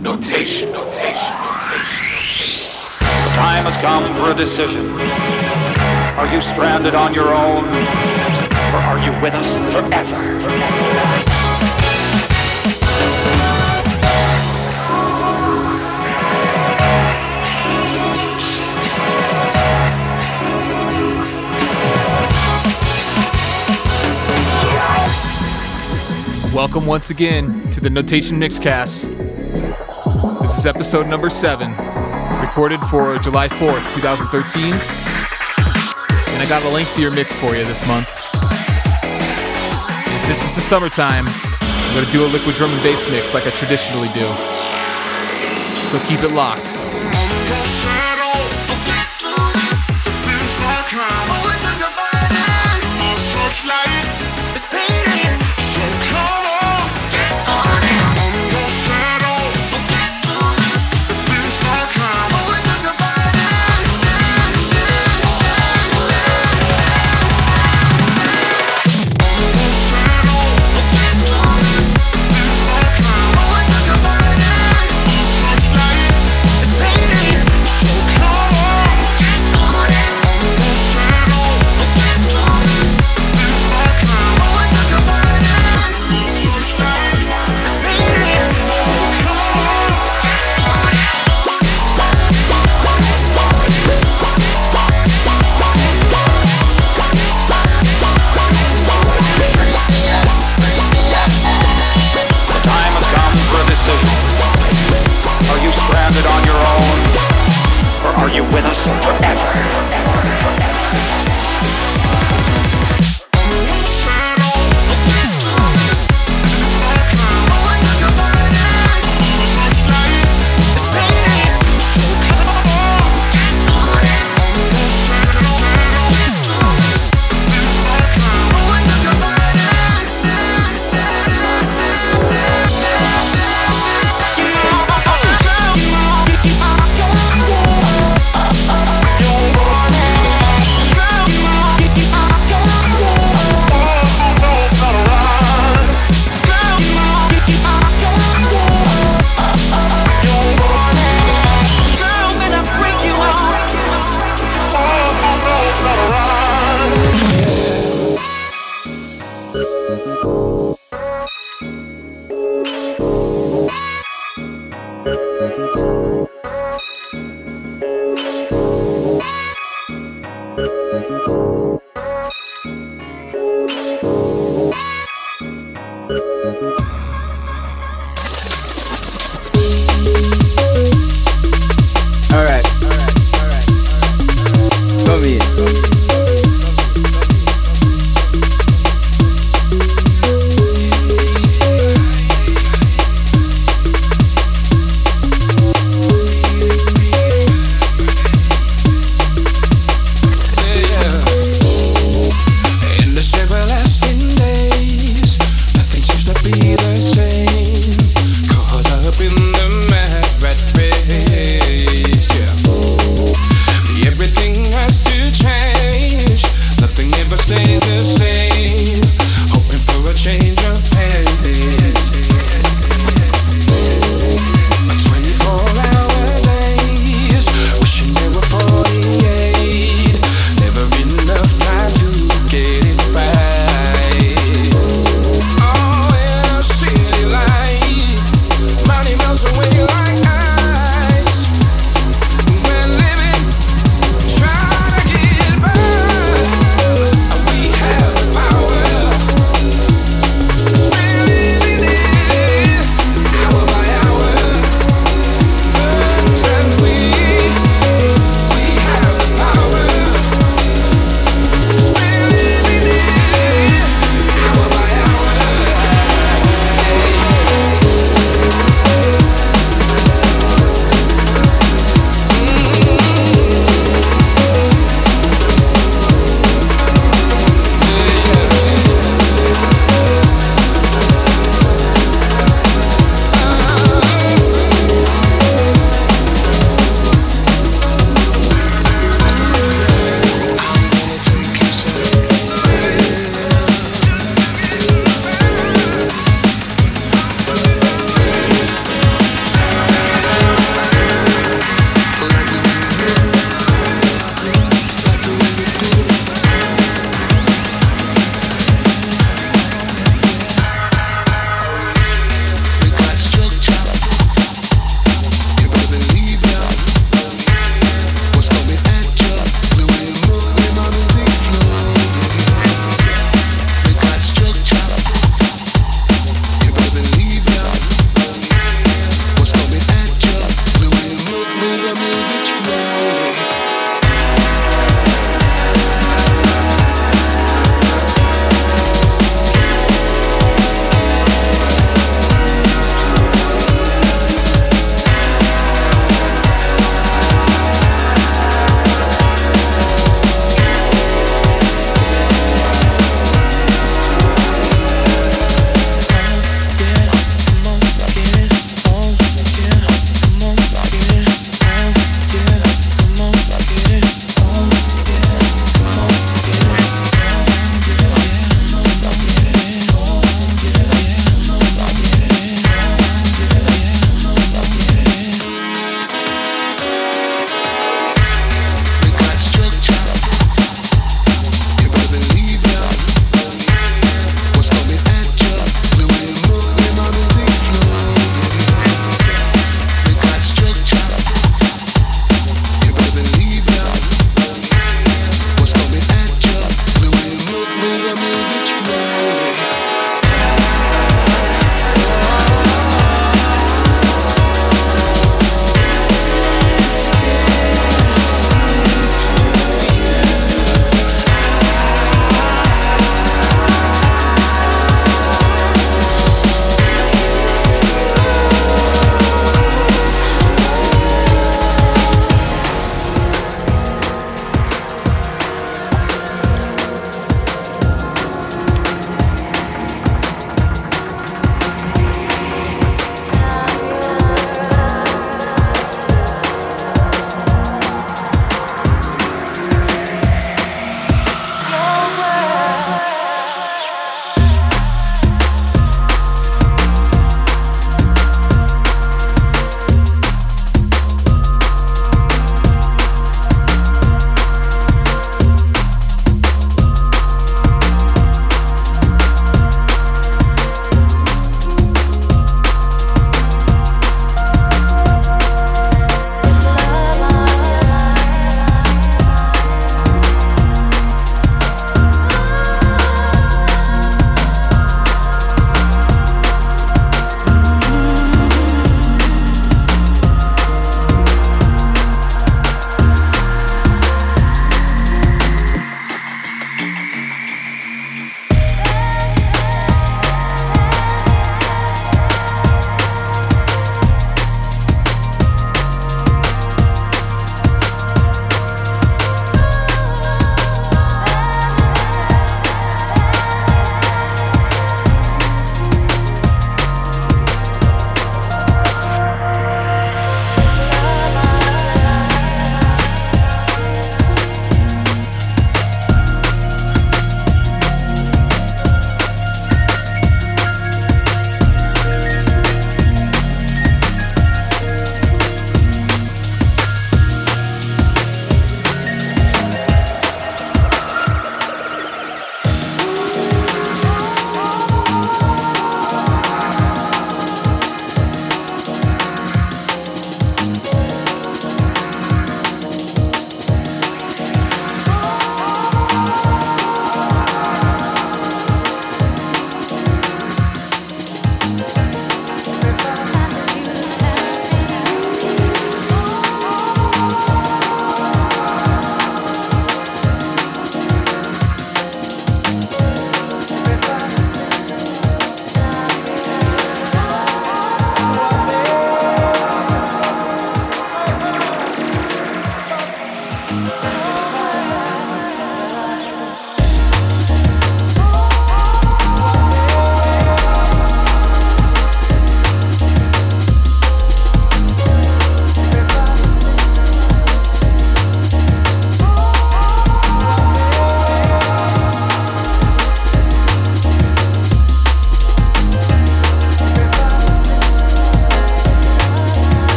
Notation, notation, notation. The time has come for a decision. Are you stranded on your own? Or are you with us forever? Welcome once again to the Notation Mixcast. This is episode number seven, recorded for July 4th, 2013. And I got a lengthier mix for you this month. Since it's the summertime, I'm going to do a liquid drum and bass mix like I traditionally do. So keep it locked. Us forever?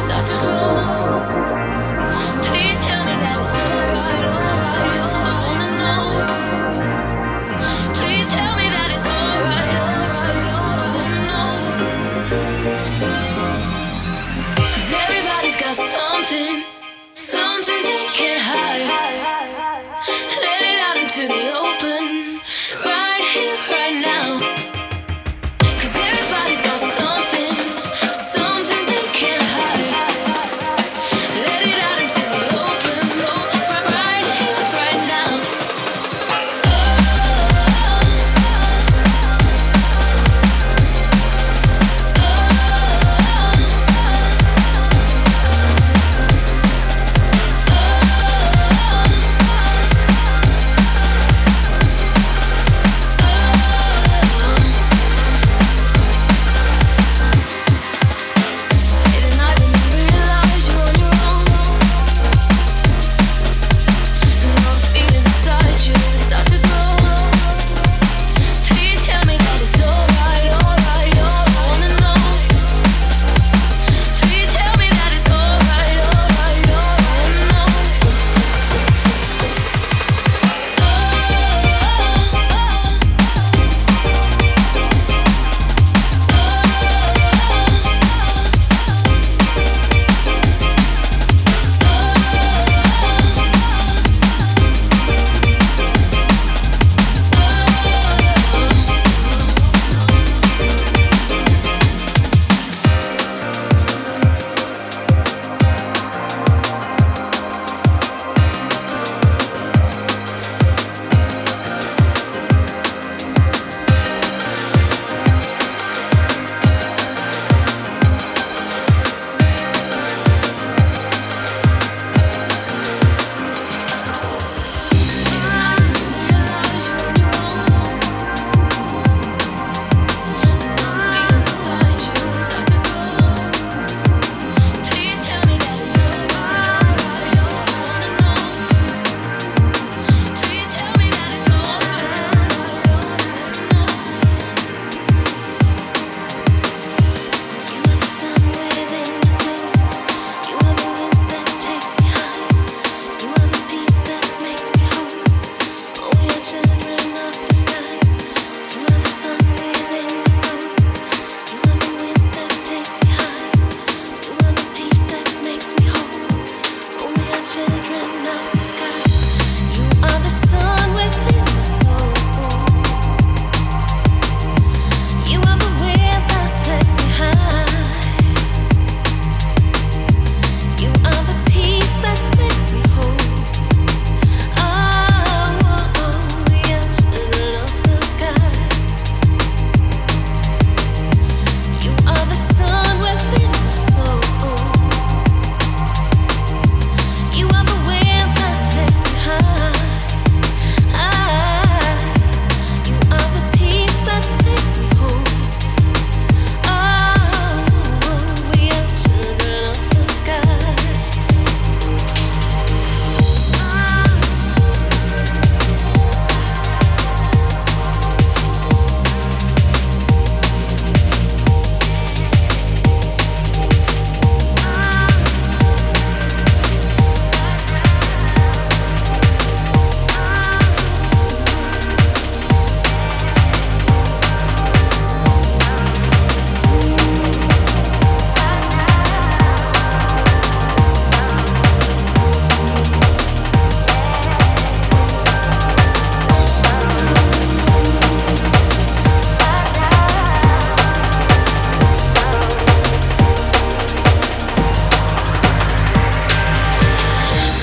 start to grow.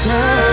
love.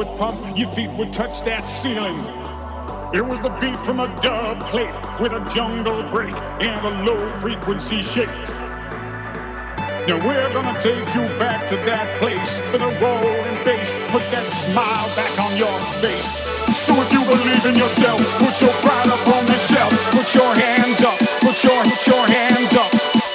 Would pump, your feet would touch that ceiling. It was the beat from a dub plate with a jungle break and a low frequency shake. Now we're gonna take you back to that place with a rolling bass. Put that smile back on your face. So if you believe in yourself, put your pride up on the shelf. Put your hands up. Put your put your hands up.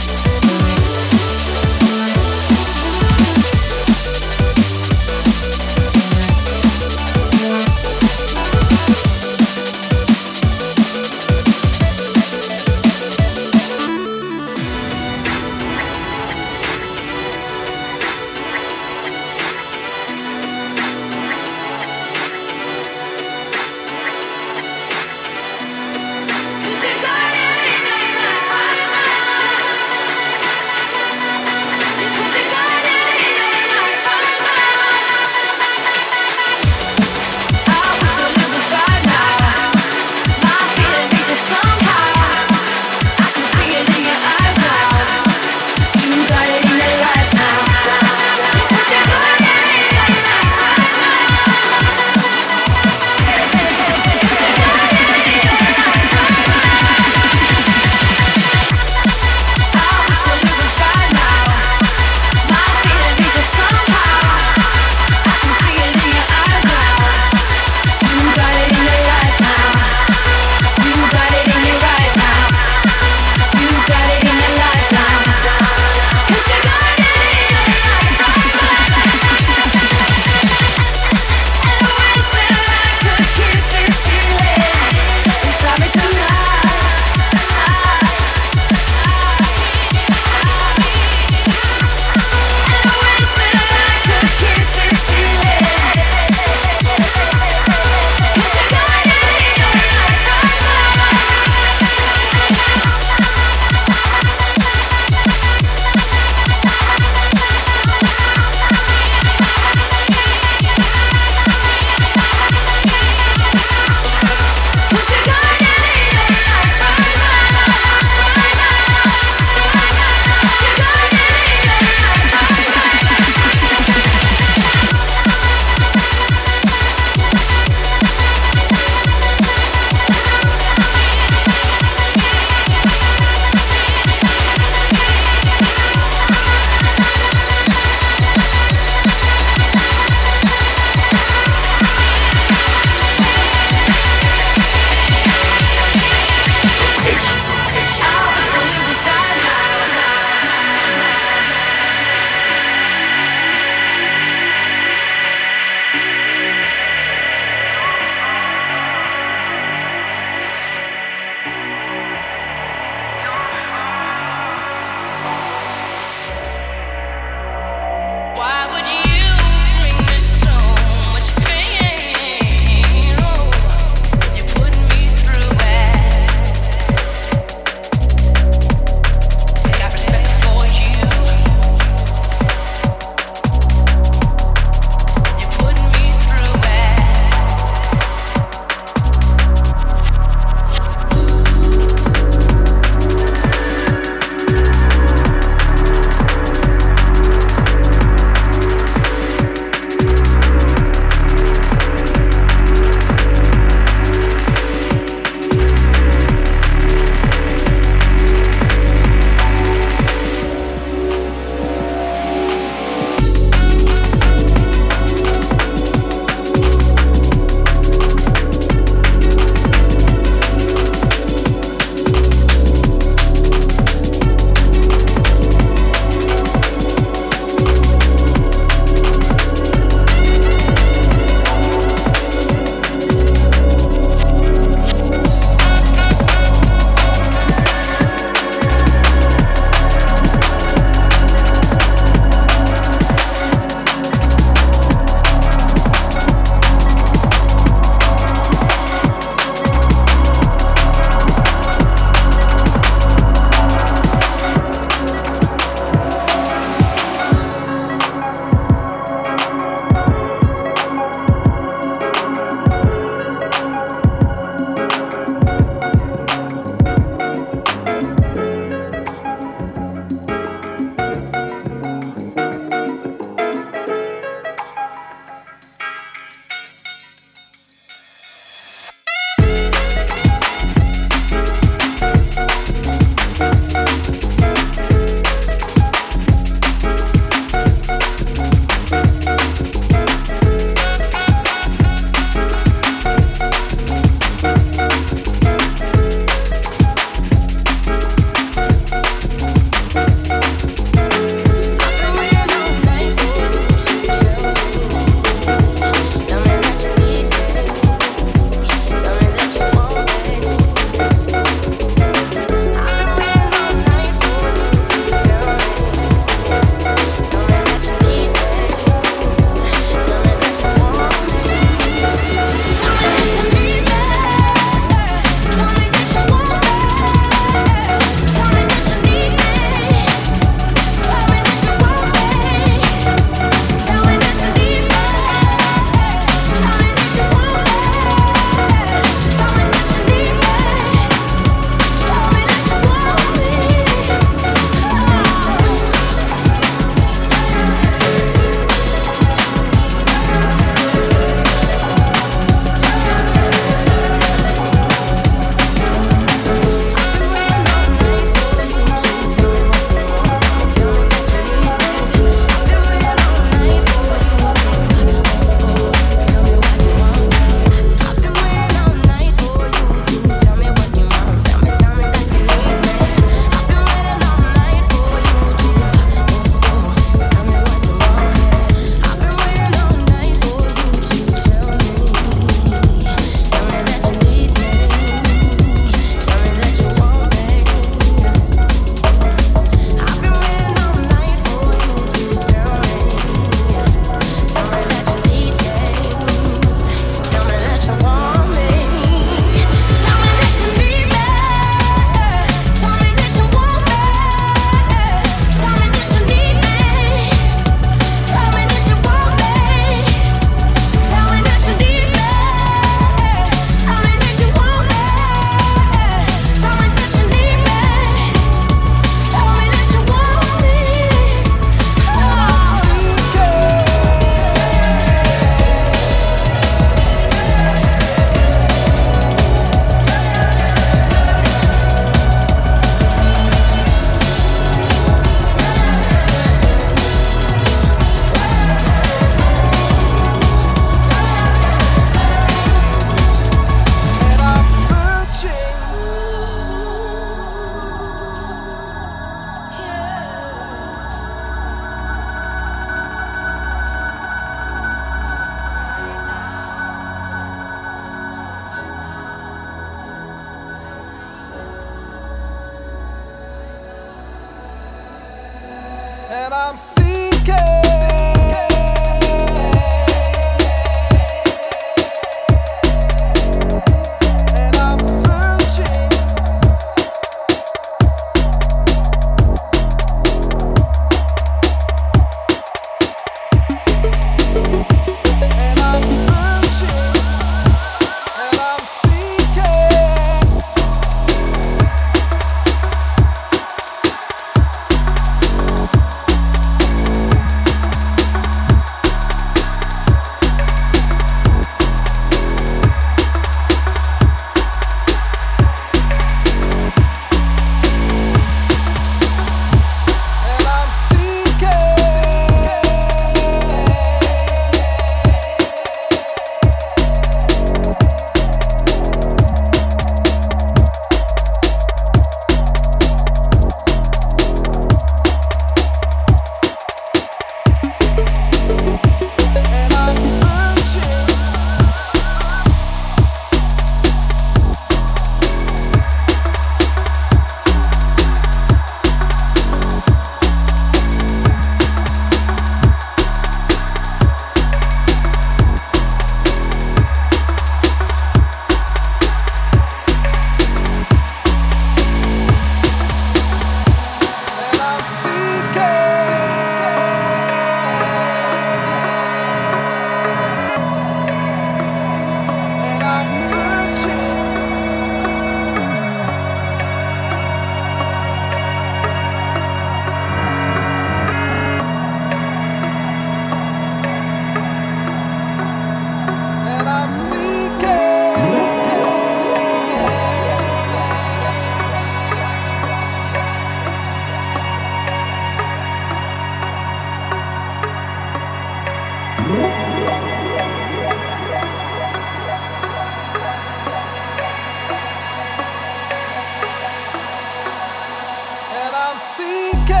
Thank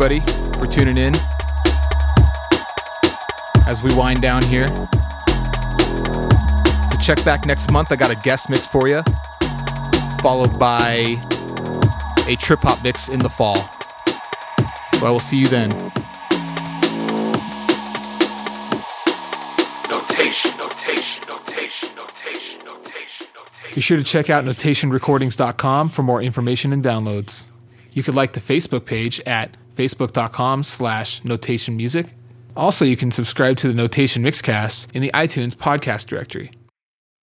everybody for tuning in as we wind down here. So check back next month. I got a guest mix for you, followed by a trip hop mix in the fall. So I will see you then. Notation, notation, notation, notation, notation, notation. Be sure to check out notationrecordings.com for more information and downloads. You could like the Facebook page at facebook.com slash notation music. Also, you can subscribe to the Notation Mixcast in the iTunes podcast directory.